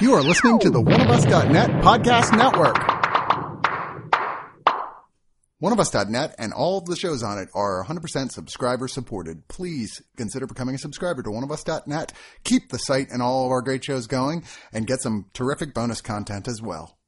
You are listening to the oneofus.net podcast network. OneOfUs.net and all of the shows on it are 100% subscriber supported. Please consider becoming a subscriber to OneOfUs.net. Keep the site and all of our great shows going and get some terrific bonus content as well.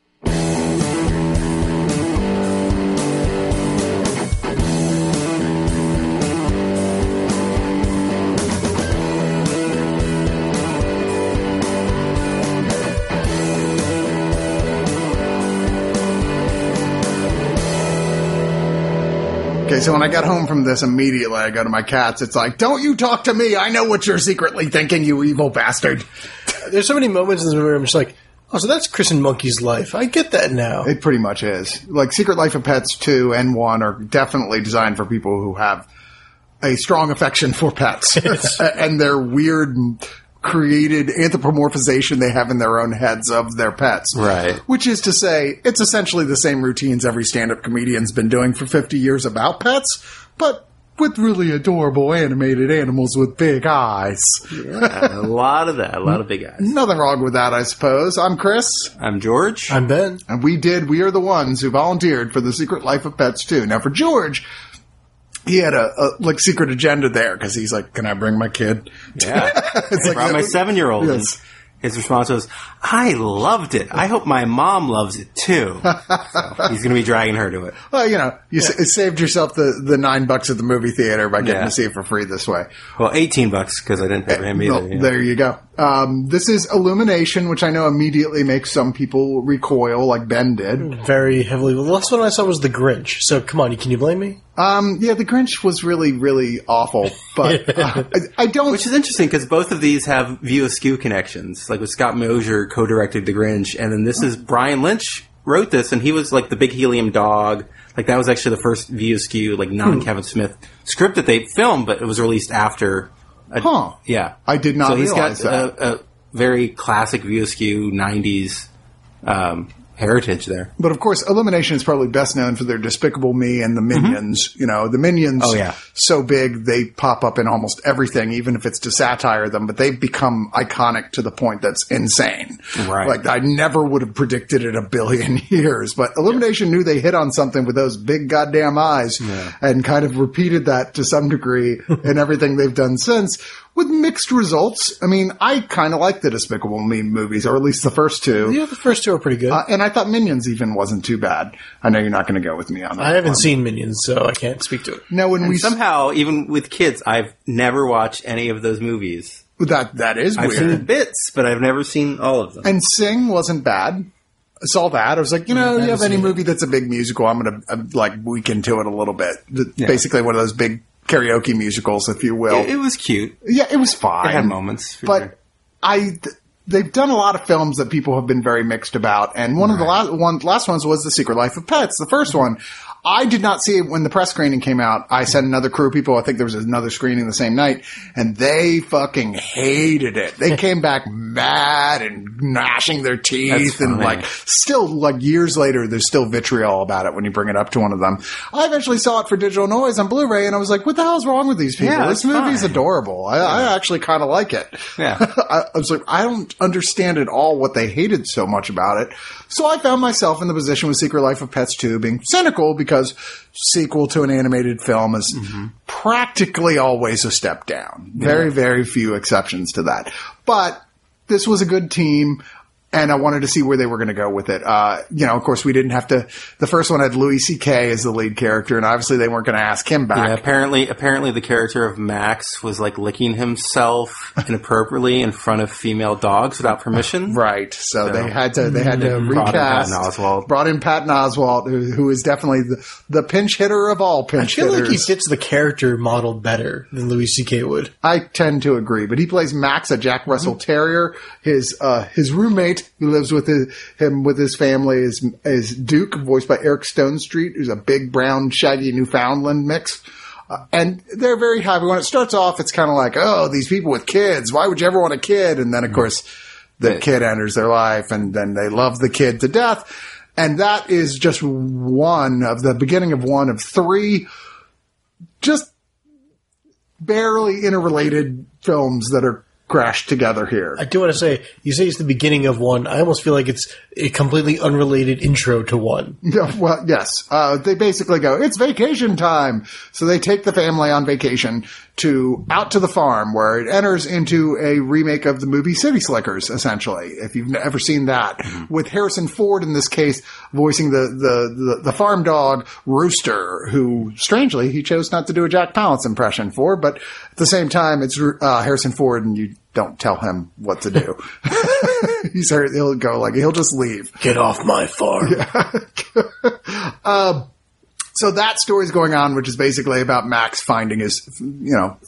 So when I got home from this, immediately I go to my cats. It's like, don't you talk to me. I know what you're secretly thinking, you evil bastard. There's so many moments in this movie where I'm just like, oh, so that's Chris and Monkey's life. I get that now. It pretty much is. Like Secret Life of Pets 2 and 1 are definitely designed for people who have a strong affection for pets and their weird created anthropomorphization they have in their own heads of their pets. Right. Which is to say, it's essentially the same routines every stand-up comedian's been doing for 50 years about pets, but with really adorable animated animals with big eyes. Yeah, a lot of that. A lot of big eyes. Nothing wrong with that, I suppose. I'm Chris. I'm George. I'm Ben. And we did, we are the ones who volunteered for the Secret Life of Pets too. Now for George, he had a, a like secret agenda there because he's like, "Can I bring my kid?" yeah. It's like brought my seven year old. Yes. His response was, I loved it. I hope my mom loves it too. So he's going to be dragging her to it. Well, you know, you sa- saved yourself the, the nine bucks at the movie theater by getting Yeah. to see it for free this way. Well, 18 bucks because I didn't pay for him either. Well, yeah. There you go. Um, this is Illumination, which I know immediately makes some people recoil, like Ben did. Very heavily. Well, the last one I saw was The Grinch. So come on, can you blame me? Um, yeah, The Grinch was really, really awful, but uh, I, I don't. Which is interesting because both of these have View Askew connections. Like with Scott Mosier co-directed The Grinch, and then this is Brian Lynch wrote this, and he was like the big helium dog. Like that was actually the first View Askew, like non Kevin Smith script that they filmed, but it was released after. A, Huh. Yeah, I did not So he's got that. A, a very classic View Askew '90s um, heritage there. But of course, Illumination is probably best known for their Despicable Me and the Minions. You know, the Minions. Mm-hmm. Oh, yeah. So big they pop up in almost everything, even if it's to satire them. But they've become iconic to the point that's insane. Right. Like I never would have predicted it a billion years. But Illumination knew they hit on something with those big goddamn eyes, and kind of repeated that to some degree in everything they've done since. With mixed results. I mean, I kind of like the Despicable Me movies, or at least the first two. Yeah, the first two are pretty good. Uh, and I thought Minions even wasn't too bad. I know you're not going to go with me on that. I haven't one. seen Minions, so I can't speak to it. No, when we Somehow, even with kids, I've never watched any of those movies. that that is I've weird. seen bits, but I've never seen all of them. and Sing wasn't bad. I saw that. I was like, you know, you have any movie that's a big musical, I'm going to uh, like weak into it a little bit. Th- Basically, one of those big karaoke musicals, if you will. It, it was cute. yeah, it was fine. It had moments. but sure. I. Th- They've done a lot of films that people have been very mixed about, and one of the last one last ones was The Secret Life of Pets, the first one. I did not see it when the press screening came out. I sent another crew of people. I think there was another screening the same night, and they fucking hated it. They came back mad and gnashing their teeth, and like still like years later, there's still vitriol about it when you bring it up to one of them. I eventually saw it for digital noise on Blu-ray, and I was like, "What the hell is wrong with these people? Yeah, this movie's fine. adorable. I, I actually kind of like it." Yeah. I, I was like, I don't understand at all what they hated so much about it. So I found myself in the position with Secret Life of Pets 2 being cynical because sequel to an animated film is mm-hmm. practically always a step down. Very, very few exceptions to that. But this was a good team. And I wanted to see where they were going to go with it. Uh, you know, of course, we didn't have to. The first one had Louis C.K. as the lead character, and obviously they weren't going to ask him back. Yeah, apparently, apparently the character of Max was like licking himself inappropriately in front of female dogs without permission. Right. So, they had to they had to Brought in recast. Patton Oswalt. Brought in Patton Oswalt, who, who is definitely the, the pinch hitter of all pinch hitters. I pinch feel like he fits the character model better than Louis C.K. would. I tend to agree, but he plays Max, a Jack Russell Terrier. His uh, his roommate who lives with his, him with his family is is Duke, voiced by Eric Stonestreet, who's a big brown shaggy Newfoundland mix. Uh, and they're very happy. When it starts off, it's kind of like, oh, these people with kids. Why would you ever want a kid? And then, of course, the kid enters their life, and then they love the kid to death. And that is just one of the beginning of one of three just barely interrelated films that are crashed together here. I do want to say, you say it's the beginning of one. I almost feel like it's a completely unrelated intro to one. Yeah, well, yes. Uh, they basically go, it's vacation time. So they take the family on vacation to out to the farm where it enters into a remake of the movie City Slickers, essentially. If you've ever seen that with Harrison Ford in this case voicing the, the, the, the farm dog Rooster, who strangely he chose not to do a Jack Palance impression for, but at the same time it's, uh, Harrison Ford and you don't tell him what to do. He's, he'll go like, he'll just leave. Get off my farm. so that story's going on, which is basically about Max finding his, you know,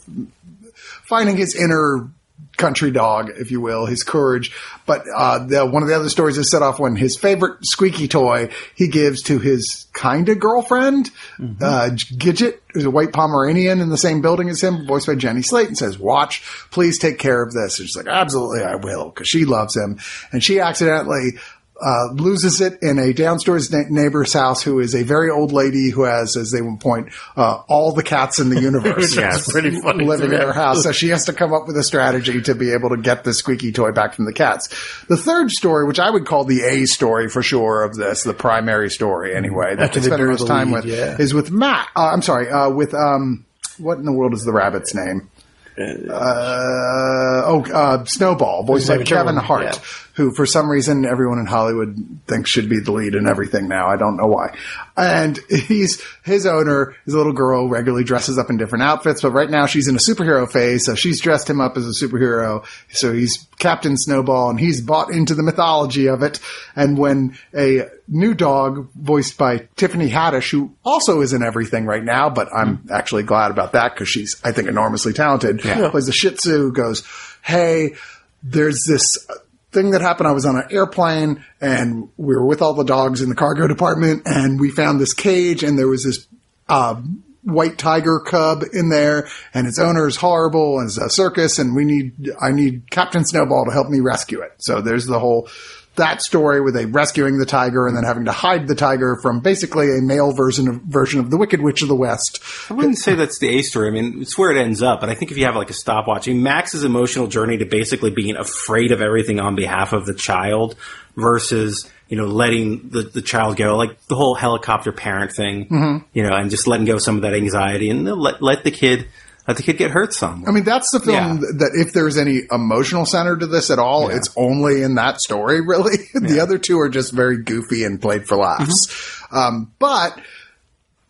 finding his inner country dog, if you will, his courage. But uh, the, one of the other stories is set off when his favorite squeaky toy he gives to his kind of girlfriend, uh, Gidget, who's a white Pomeranian in the same building as him, voiced by Jenny Slate, and says, "Watch, please take care of this." And she's like, "Absolutely, I will," because she loves him, and she accidentally uh, loses it in a downstairs na- neighbor's house who is a very old lady who has, as they would point, uh, all the cats in the universe. Yes. Pretty funny. Living in her house. So she has to come up with a strategy to be able to get the squeaky toy back from the cats. The third story, which I would call the A story for sure of this, the primary story anyway, that After they spend the most time lead, with, yeah. is with Matt. Uh, I'm sorry, uh, with, um, what in the world is the rabbit's name? Uh, oh, uh, Snowball, voiced by Kevin Hart, yeah. Who for some reason everyone in Hollywood thinks should be the lead in everything now. I don't know why. And he's, his owner, his little girl regularly dresses up in different outfits, but right now she's in a superhero phase, so she's dressed him up as a superhero. So he's Captain Snowball and he's bought into the mythology of it. And when a new dog voiced by Tiffany Haddish, who also is in everything right now, but I'm actually glad about that because she's, I think, enormously talented, plays the Shih Tzu, goes, Hey, there's this thing that happened. I was on an airplane and we were with all the dogs in the cargo department and we found this cage and there was this, uh, white tiger cub in there and its owner is horrible and it's a circus and we need, I need Captain Snowball to help me rescue it. So there's the whole, that story with a rescuing the tiger and then having to hide the tiger from basically a male version of, version of the Wicked Witch of the West. I wouldn't say that's the A story. I mean, it's where it ends up. But I think if you have like a stopwatch, I mean, Max's emotional journey to basically being afraid of everything on behalf of the child versus you know letting the, the child go, like the whole helicopter parent thing, mm-hmm. you know, and just letting go of some of that anxiety and let let the kid let the kid get hurt some. I mean, that's the film Yeah. that if there's any emotional center to this at all, Yeah. it's only in that story, really. the other two are just very goofy and played for laughs. Mm-hmm. Um, but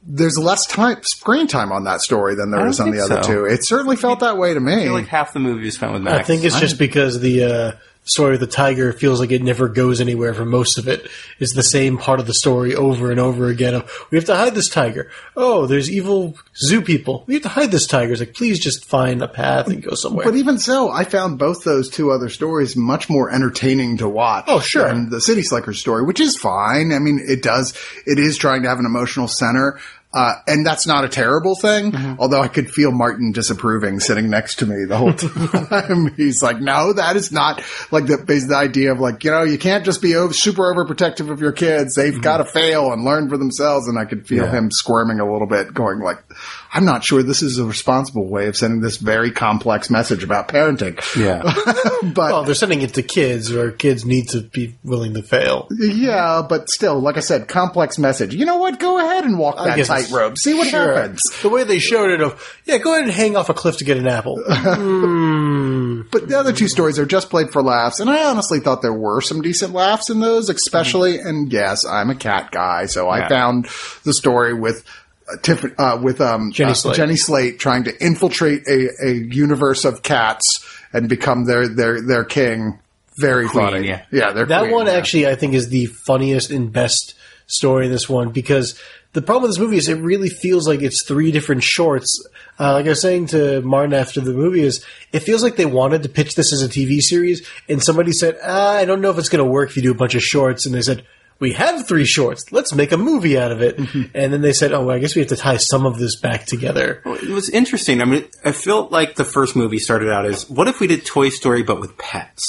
there's less time, screen time on that story than there I is don't on the other so. two. It certainly felt that way to me. I feel like half the movie is spent with Max. I think it's just because the uh, story of the tiger feels like it never goes anywhere for most of it. It's the same part of the story over and over again. Of we have to hide this tiger. Oh, there's evil zoo people. We have to hide this tiger. It's like please just find a path and go somewhere. But even so, I found both those two other stories much more entertaining to watch. Oh, sure. Than the City Slicker story, which is fine. I mean, it does, it is trying to have an emotional center. Uh, and that's not a terrible thing, Mm-hmm. although I could feel Martin disapproving sitting next to me the whole time. He's like, no, that is not like the, the idea of like, you know, you can't just be over, super overprotective of your kids. They've got to fail and learn for themselves. And I could feel Mm-hmm. Yeah. him squirming a little bit going like, I'm not sure this is a responsible way of sending this very complex message about parenting. yeah. But well, they're sending it to kids, or kids need to be willing to fail. yeah, but still, like I said, complex message. You know what? Go ahead and walk that tightrope. See what Sure. happens. The way they showed it of, yeah, go ahead and hang off a cliff to get an apple. But the other two stories are just played for laughs, and I honestly thought there were some decent laughs in those, especially. And yes, I'm a cat guy, so I found the story with. Uh, Tiff- uh, with um, Jenny uh, Slate. Jenny Slate trying to infiltrate a, a universe of cats and become their their their king. Very Queen, funny. yeah. yeah, That queen, one yeah. actually, I think, is the funniest and best story in this one because the problem with this movie is it really feels like it's three different shorts. Uh, like I was saying to Martin after the movie, is it feels like they wanted to pitch this as a TV series, and somebody said, ah, "I don't know if it's going to work if you do a bunch of shorts," and they said. We have three shorts. Let's make a movie out of it. And then they said, "Oh, well, I guess we have to tie some of this back together." It was interesting. I mean, I felt like the first movie started out as what if we did Toy Story but with pets?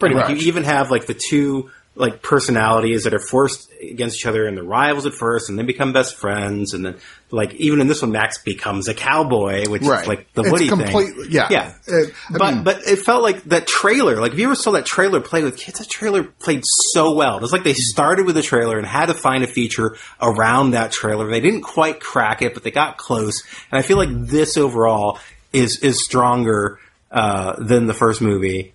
Pretty Like, much. You even have like the two like personalities that are forced against each other and they're rivals at first and then become best friends and then like even in this one Max becomes a cowboy which Right. is like the It's Woody completely- thing. yeah. Yeah. It- but mean- but it felt like that trailer like if you ever saw that trailer play with kids that trailer played so well. It was like they started with the trailer and had to find a feature around that trailer. They didn't quite crack it but they got close and I feel like this overall is is stronger uh, than the first movie.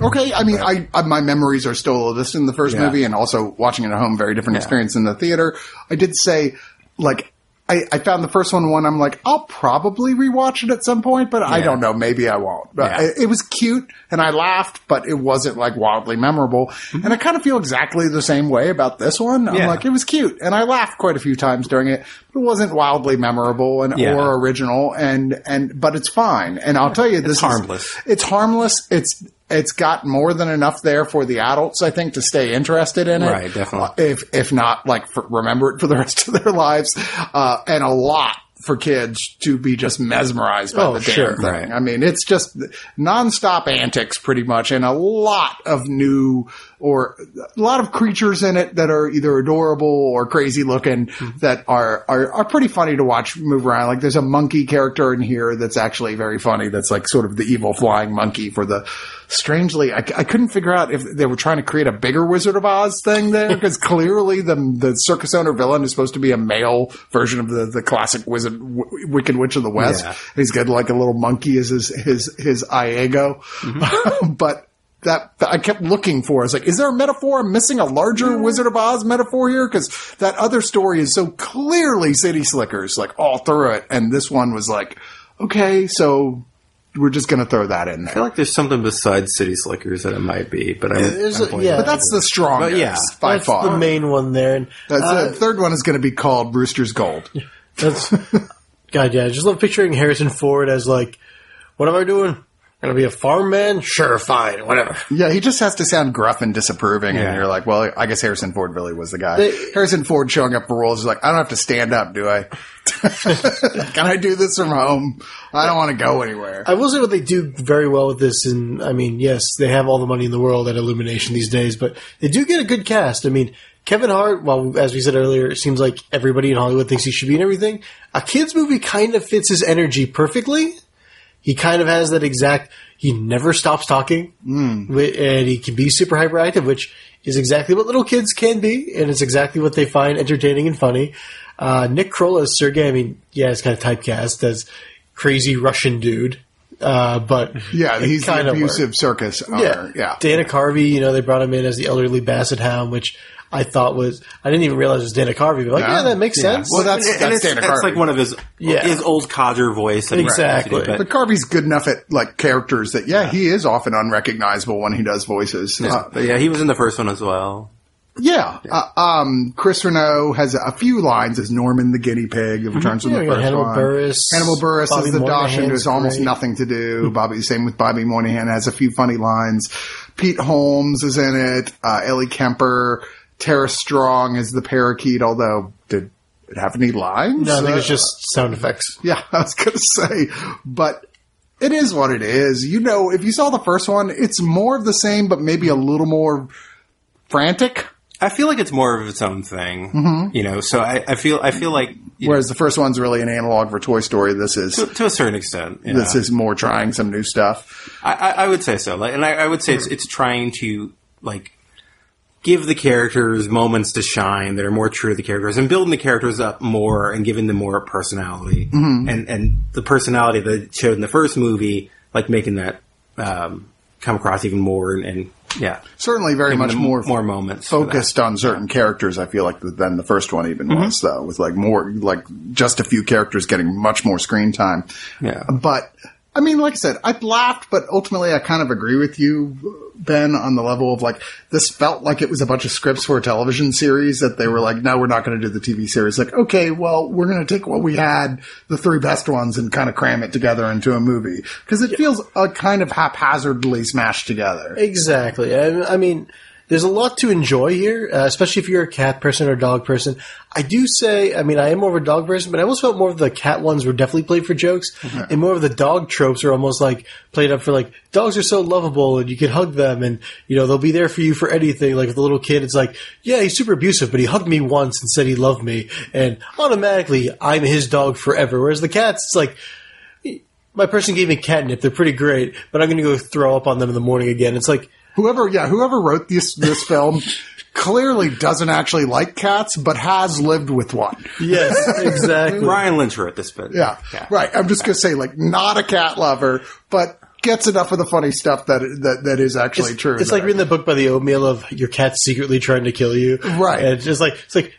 Okay, I mean, I, I my memories are still a little distant in the first Yeah. movie, and also watching it at home, very different Yeah. experience in the theater. I did say, like, I, I found the first one one. I'm like, I'll probably rewatch it at some point, but I don't know. Maybe I won't. But Yeah. it, was cute, and I laughed, but it wasn't like wildly memorable. And I kind of feel exactly the same way about this one. I'm Mm-hmm. Yeah. like, it was cute, and I laughed quite a few times during it. But it wasn't wildly memorable and Yeah. or original, and and but it's fine. And I'll tell you, this is- harmless. it's harmless. It's it's got more than enough there for the adults, I think, to stay interested in it. Right, definitely. If if not, like for, remember it for the rest of their lives, uh, and a lot for kids to be just mesmerized by Oh, the damn sure. thing. Right. I mean, it's just nonstop antics, pretty much, and a lot of new or a lot of creatures in it that are either adorable or crazy looking Mm-hmm. that are, are are pretty funny to watch move around. Like there's a monkey character in here that's actually very funny. That's like sort of the evil flying monkey for the. Strangely, I, I couldn't figure out if they were trying to create a bigger Wizard of Oz thing there because clearly the the circus owner villain is supposed to be a male version of the the classic Wizard w- Wicked Witch of the West. Yeah. He's got like a little monkey as his his his Iago, mm-hmm. but that I kept looking for. I was like, is there a metaphor? I'm missing a larger Wizard of Oz metaphor here because that other story is so clearly City Slickers, like all through it, and this one was like, okay, so we're just going to throw that in There. I feel like there's something besides City Slickers that it might be, but I'm, There's I'm a- yeah. But that's the strongest But yeah, by That's far. the main one there. And That's uh, the third one is going to be called Rooster's Gold. That's God, yeah. I just love picturing Harrison Ford as like, what am I doing? Gonna be a farm man? Sure, fine, whatever. Yeah, he just has to sound gruff and disapproving, and you're like, well, I guess Harrison Ford really was the guy. They- Harrison Ford showing up for roles is like, I don't have to stand up, do I? Can I do this from home? I don't want to go anywhere. I will say what they do very well with this, and I mean, yes, they have all the money in the world at Illumination these days, but they do get a good cast. I mean, Kevin Hart, well, as we said earlier, it seems like everybody in Hollywood thinks he should be in everything. A kids movie kind of fits his energy perfectly. He kind of has that exact. He never stops talking, hmm. Wi- and he can be super hyperactive, which is exactly what little kids can be, and it's exactly what they find entertaining and funny. Uh, Nick Kroll as Sergey. I mean, yeah, it's kind of typecast as crazy Russian dude, uh, but Yeah, he's kinda abusive worked. circus owner. Yeah. Dana Carvey. You know, they brought him in as the elderly basset hound, which I thought was. I didn't even realize it was Dana Carvey. But like, Yeah. yeah, that makes Yeah. sense. Well, that's- and it's, Dana it's Carvey. like one of his Yeah. his old codger voice. that he Exactly. used to do, But Carvey's good enough at like characters that yeah, he is often unrecognizable when he does voices. Uh, but yeah, he was in the first one as well. yeah, Uh, um, Chris Renaud has a few lines as Norman the guinea pig that returns from Yeah, the we got first Hannibal one. Buress, Hannibal Buress Bobby is the Dachshund Moynihan's who's almost great. nothing to do. Bobby, same with Bobby Moynihan has a few funny lines. Pete Holmes is in it. Uh, Ellie Kemper. Tara Strong is the parakeet, although did it have any lines? no, I think Uh, it's just sound effects. yeah, I was gonna say, but it is what it is. You know, if you saw the first one, it's more of the same, but maybe a little more frantic. I feel like it's more of its own thing, Mm-hmm. you know. So I, I feel I feel like you know, Whereas the first one's really an analog for Toy Story. This is to, to a certain extent, yeah. this is more trying some new stuff. I, I, I would say so. Like, and I, I would say it's it's trying to like give the characters moments to shine that are more true to the characters and building the characters up more and giving them more personality Mm-hmm. and and the personality that it showed in the first movie, like making that um, come across even more and, and yeah, Certainly, very much more more moments focused on certain characters. I feel like than the first one even Mm-hmm. was, though, with like more like just a few characters getting much more screen time. Yeah. But I mean, like I said, I laughed, but ultimately, I kind of agree with you, Ben, on the level of like this felt like it was a bunch of scripts for a television series that they were like, no, we're not going to do the TV series. Like, okay, well, we're going to take what we had, the three best ones, and kind of cram it together into a movie because it feels uh, kind of haphazardly smashed together. Exactly. I, I mean, there's a lot to enjoy here, uh, especially if you're a cat person or a dog person. I do say, I mean, I am more of a dog person, but I almost felt more of the cat ones were definitely played for jokes, and more of the dog tropes are almost like played up for like dogs are so lovable and you can hug them and you know they'll be there for you for anything. Like the little kid, it's like, yeah, he's super abusive, but he hugged me once and said he loved me, and automatically I'm his dog forever. Whereas the cats, it's like my person gave me catnip. They're pretty great, but I'm going to go throw up on them in the morning again. It's like, Whoever, yeah, whoever wrote this this film clearly doesn't actually like cats, but has lived with one. yes, exactly. Brian Lynch wrote this, but Yeah, right. I'm just gonna say, like, not a cat lover, but gets enough of the funny stuff that that that is actually it's, true. It's like reading the book by the oatmeal of your cat secretly trying to kill you. Right. And it's just like, it's like,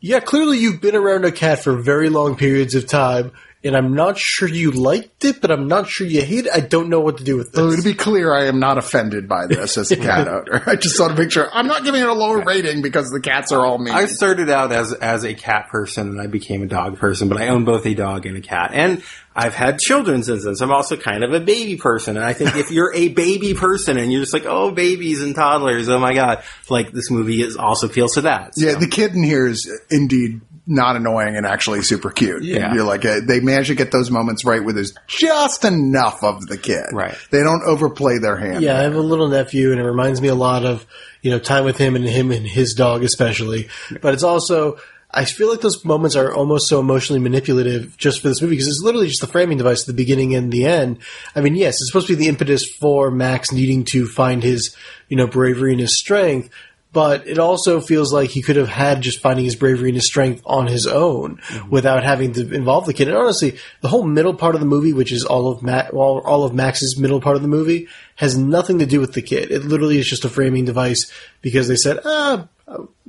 yeah, clearly you've been around a cat for very long periods of time, and I'm not sure you liked it, but I'm not sure you hate it. I don't know what to do with So this. to be clear, I am not offended by this as a cat owner. I just want to make sure I'm not giving it a lower rating because the cats are all mean. I started out as as a cat person and I became a dog person, but I own both a dog and a cat. And I've had children since then. So I'm also kind of a baby person. And I think if you're a baby person and you're just like, oh, babies and toddlers, oh my god, like this movie is also appeals to that. So. yeah, the kid in here is indeed not annoying and actually super cute. Yeah. You're like, uh, they manage to get those moments right where there's just enough of the kid. Right. They don't overplay their hand. Yeah, I have a little nephew, and it reminds me a lot of you know time with him and him and his dog especially. But it's also I feel like those moments are almost so emotionally manipulative just for this movie because it's literally just the framing device at the beginning and the end. I mean, yes, it's supposed to be the impetus for Max needing to find his you know bravery and his strength. But it also feels like he could have had just finding his bravery and his strength on his own without having to involve the kid. And honestly, the whole middle part of the movie, which is all of Ma- all, all of Max's middle part of the movie, has nothing to do with the kid. It literally is just a framing device because they said, ah,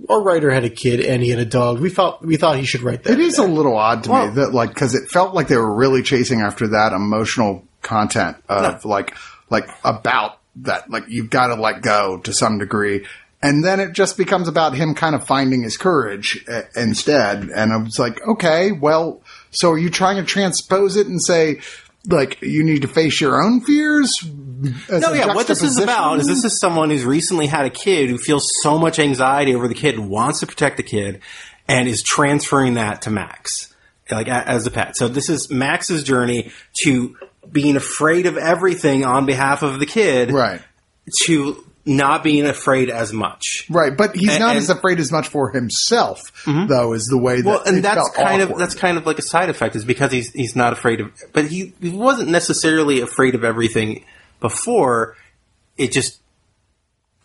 our writer had a kid and he had a dog. We thought we thought he should write that. It is a little odd to Well- me that like because it felt like they were really chasing after that emotional content of like like about that like you've got to let go to some degree. And then it just becomes about him kind of finding his courage uh, instead. And I was like, okay, well, so are you trying to transpose it and say, like, you need to face your own fears? No, yeah. What this is about is this is someone who's recently had a kid who feels so much anxiety over the kid, wants to protect the kid, and is transferring that to Max, like a- as a pet. So this is Max's journey to being afraid of everything on behalf of the kid, Right. To not being afraid as much. Right, but he's And- not and- as afraid as much for himself, mm-hmm. though, is the way that Well, and that's felt kind awkward. of that's kind of like a side effect is because he's he's not afraid of, but he, he wasn't necessarily afraid of everything before. It just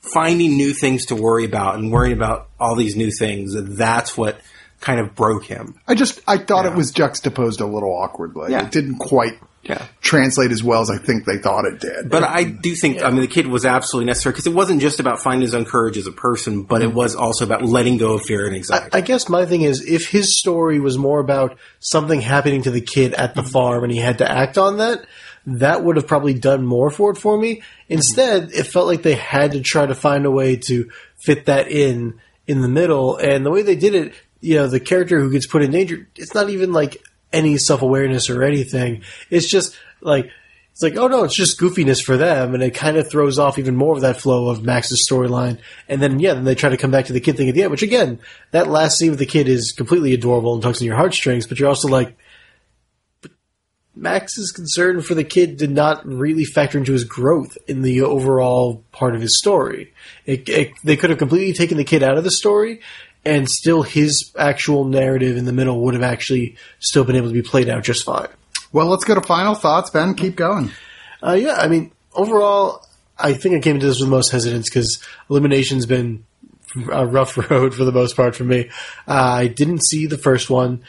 finding new things to worry about and worrying about all these new things. That's what kind of broke him. I just I thought Yeah. it was juxtaposed a little awkwardly. Yeah. It didn't quite Yeah. translate as well as I think they thought it did. But I do think, I mean, the kid was absolutely necessary because it wasn't just about finding his own courage as a person, but it mm-hmm. was also about letting go of fear and anxiety. I guess my thing is if his story was more about something happening to the kid at the mm-hmm. farm and he had to act on that, that would have probably done more for it for me. Mm-hmm. Instead, it felt like they had to try to find a way to fit that in in the middle. And the way they did it, you know, the character who gets put in danger, it's not even like any self awareness or anything. It's just like it's like, oh no, it's just goofiness for them, and it kind of throws off even more of that flow of Max's storyline. And then yeah, then they try to come back to the kid thing at the end, which again, that last scene with the kid is completely adorable and tugs in your heartstrings, but you're also like, Max's concern for the kid did not really factor into his growth in the overall part of his story. It, it, they could have completely taken the kid out of the story, and still his actual narrative in the middle would have actually still been able to be played out just fine. well, let's go to final thoughts. Ben, keep going. Uh, yeah, I mean, overall, I think I came into this with the most hesitance because Illumination's been a rough road for the most part for me. Uh, I didn't see the first one.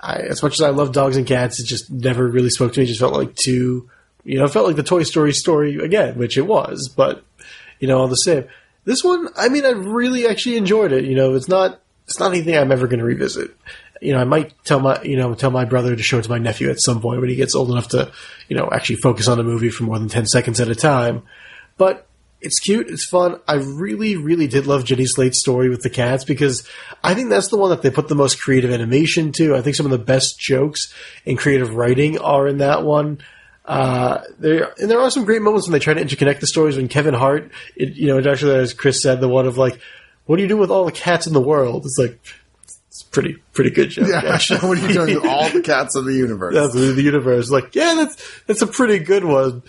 I, as much as I love dogs and cats, it just never really spoke to me. It just felt like too, you know, it felt like the Toy Story story again, which it was, but, you know, all the same. This one, I mean, I really actually enjoyed it. You know, it's not, it's not anything I'm ever going to revisit. You know, I might tell my, you know, tell my brother to show it to my nephew at some point when he gets old enough to, you know, actually focus on a movie for more than 10 seconds at a time. But it's cute, it's fun. I really, really did love Jenny Slate's story with the cats because I think that's the one that they put the most creative animation to. I think some of the best jokes and creative writing are in that one. Uh, there and there are some great moments when they try to interconnect the stories. When Kevin Hart, it, you know, actually as Chris said, the one of like, "What do you do with all the cats in the world?" It's like it's pretty pretty good joke. Yeah, actually. what are you doing with all the cats of the universe? That's the, the universe. Like, yeah, that's that's a pretty good one.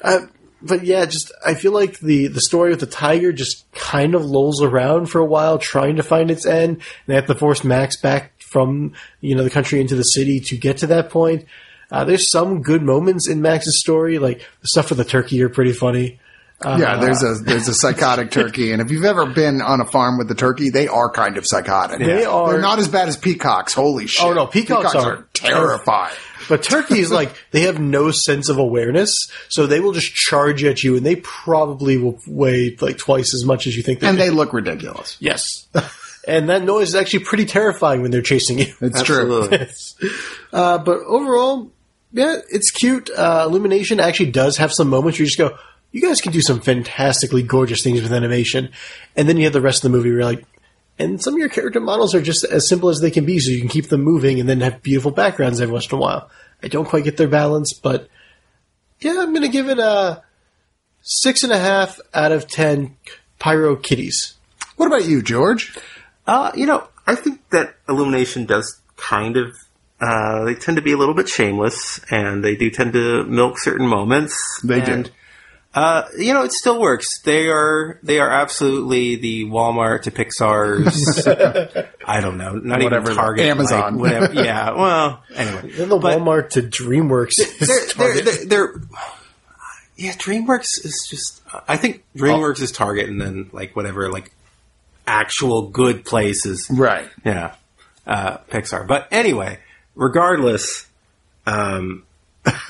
Uh, but yeah, just I feel like the the story with the tiger just kind of lolls around for a while, trying to find its end. And they have to force Max back from you know the country into the city to get to that point. Uh, there's some good moments in Max's story, like the stuff with the turkey are pretty funny. yeah, there's a there's a psychotic turkey, and if you've ever been on a farm with the turkey, they are kind of psychotic. They are- They're not as bad as peacocks. Holy shit! Oh, no, peacocks are terrifying. But turkeys, like, they have no sense of awareness, so they will just charge at you, and they probably will weigh like twice as much as you think. And do. And they look ridiculous. yes, and that noise is actually pretty terrifying when they're chasing you. It's true. Uh, but overall, yeah, it's cute. Uh, Illumination actually does have some moments where you just go, "You guys can do some fantastically gorgeous things with animation," and then you have the rest of the movie where you're like. And some of your character models are just as simple as they can be, so you can keep them moving and then have beautiful backgrounds every once in a while. I don't quite get their balance, but yeah, I'm going to give it a six and a half out of ten Pyro Kitties. What about you, George? Uh, you know, I think that Illumination does kind of. Uh, they tend to be a little bit shameless, and they do tend to milk certain moments. They do. and, Uh, you know, it still works. They are they are absolutely the Walmart to Pixar's. I don't know, not Whatever, even Target, Amazon. like, whatever. Yeah. Well, anyway, Then the But- Walmart to DreamWorks. is they're, they're, they're, they're yeah dreamworks is just i think dreamworks is target and then like whatever like actual good places Right. yeah uh, pixar but anyway regardless um,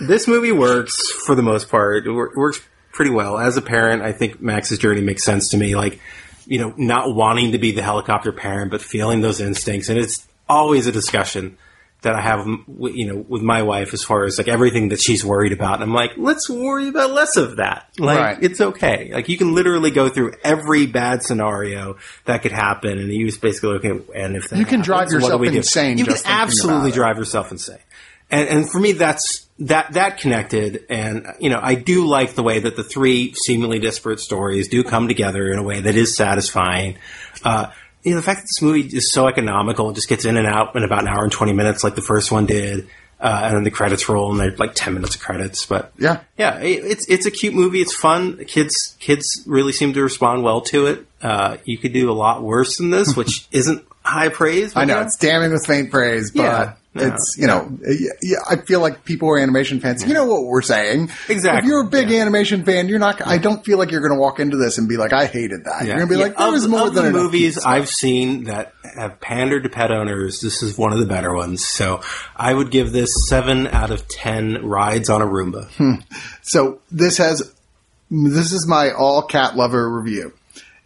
this movie works for the most part. It works pretty well. As a parent i think max's journey makes sense to me. Like you know not wanting to be the helicopter parent but feeling those instincts. And it's always a discussion that I have, you know, with my wife as far as like everything that she's worried about. And I'm like, let's worry about less of that. Like, Right. it's okay. Like, you can literally go through every bad scenario that could happen, and you just basically look at, and if that You can drive happens, do yourself do? insane You just can absolutely drive yourself insane. And, and for me, that's that that connected, and you know, I do like the way that the three seemingly disparate stories do come together in a way that is satisfying. Uh, you know, the fact that this movie is so economical, it just gets in and out in about an hour and twenty minutes, like the first one did, uh, and then the credits roll, and they're like ten minutes of credits. But Yeah. yeah, it, it's it's a cute movie. It's fun. Kids kids really seem to respond well to it. Uh, you could do a lot worse than this, which isn't high praise. I know yeah. it's damning with faint praise, but yeah. It's you know, yeah, I feel like people who are animation fans, you know what we're saying. Exactly, If you're a big yeah. animation fan, you're not. I don't feel like you're going to walk into this and be like, I hated that. You're going to be Yeah, like, there of, was more of than the movies I've seen that have pandered to pet owners. This is one of the better ones. So I would give this seven out of ten rides on a Roomba. Hmm. So this has this is my all cat lover review.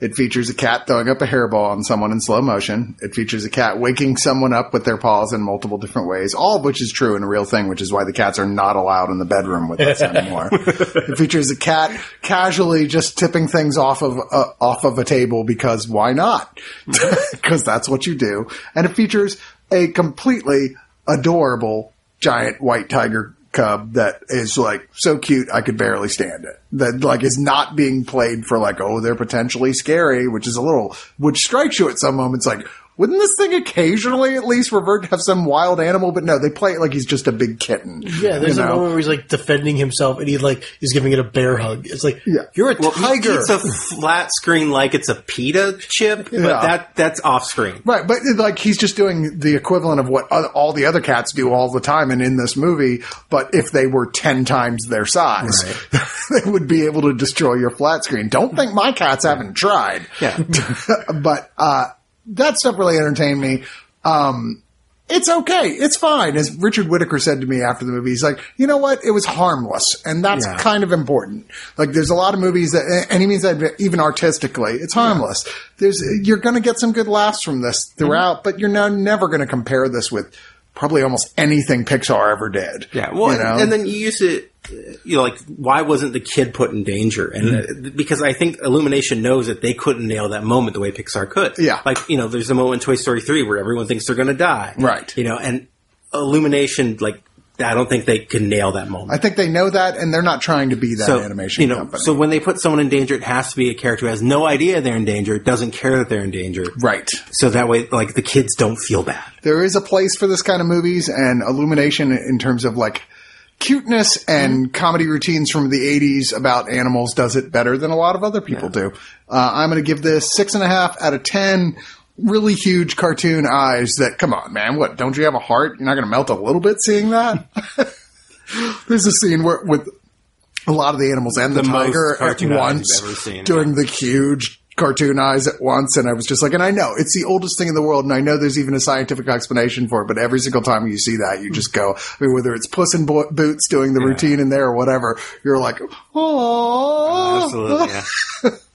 It features a cat throwing up a hairball on someone in slow motion. It features a cat waking someone up with their paws in multiple different ways, all of which is true and a real thing, which is why the cats are not allowed in the bedroom with us anymore. it features a cat casually just tipping things off of uh, off of a table because why not? Because that's what you do. And it features a completely adorable giant white tiger cub that is like so cute I could barely stand it. That like is not being played for like, oh, they're potentially scary, which is a little which strikes you at some moments like wouldn't this thing occasionally at least revert to have some wild animal? But no, they play it like he's just a big kitten. Yeah, there's you a moment where he's like defending himself, and he like he's giving it a bear hug. It's like, Yeah. you're a Well, tiger. It's a flat screen like it's a pita chip, but Yeah. that that's off screen. Right, but like he's just doing the equivalent of what other, all the other cats do all the time, and in this movie. But if they were ten times their size, they would be able to destroy your flat screen. Don't think my cats haven't tried. Yeah. but uh, that stuff really entertained me. Um, it's okay. It's fine. As Richard Whitaker said to me after the movie, he's like, you know what? It was harmless. And that's Yeah. kind of important. Like there's a lot of movies that, and he means that even artistically, it's harmless. There's, you're going to get some good laughs from this throughout, but you're no, never going to compare this with probably almost anything Pixar ever did. Yeah, well, You know? and then you use it. You know, like why wasn't the kid put in danger? And Mm-hmm. uh, because I think Illumination knows that they couldn't nail that moment the way Pixar could. Yeah. like you know, there's a moment in Toy Story three where everyone thinks they're going to die. Right. You know, and Illumination like I don't think they could nail that moment. I think they know that, and they're not trying to be that so, animation you know, company. so when they put someone in danger, it has to be a character who has no idea they're in danger, doesn't care that they're in danger. right. So that way, like, the kids don't feel bad. There is a place for this kind of movies, and Illumination in terms of like cuteness and comedy routines from the 80s about animals does it better than a lot of other people do. Uh, I'm going to give this six and a half out of 10. Really huge cartoon eyes that, come on, man, what, don't you have a heart? You're not going to melt a little bit seeing that? There's a scene where, with a lot of the animals and the, The most tiger at cartoon eyes once you've ever seen, doing the huge cartoon eyes at once. And I was just like, and I know it's the oldest thing in the world. And I know there's even a scientific explanation for it. But every single time you see that, you just go, I mean, whether it's Puss in Bo- Boots doing the routine in there or whatever, you're like, oh, Absolutely, yeah.